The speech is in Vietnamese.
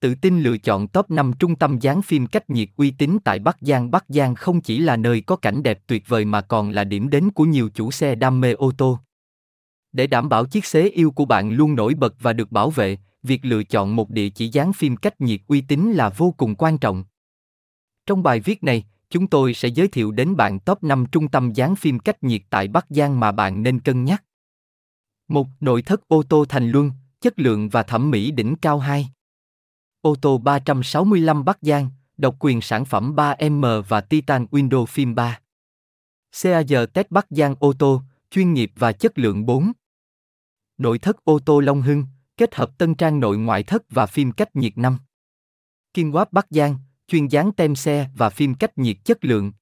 Tự tin lựa chọn top 5 trung tâm dán phim cách nhiệt uy tín tại Bắc Giang. Bắc Giang không chỉ là nơi có cảnh đẹp tuyệt vời mà còn là điểm đến của nhiều chủ xe đam mê ô tô. Để đảm bảo chiếc xế yêu của bạn luôn nổi bật và được bảo vệ, việc lựa chọn một địa chỉ dán phim cách nhiệt uy tín là vô cùng quan trọng. Trong bài viết này, chúng tôi sẽ giới thiệu đến bạn top 5 trung tâm dán phim cách nhiệt tại Bắc Giang mà bạn nên cân nhắc. Một Nội thất ô tô Thành Luân, chất lượng và thẩm mỹ đỉnh cao 2. Ô tô 365 Bắc Giang, độc quyền sản phẩm 3M và Titan Window phim 3. CAG Test Bắc Giang ô tô, chuyên nghiệp và chất lượng 4. Nội thất ô tô Long Hưng, kết hợp tân trang nội ngoại thất và phim cách nhiệt 5. Kiên Quáp Bắc Giang, chuyên dán tem xe và phim cách nhiệt chất lượng,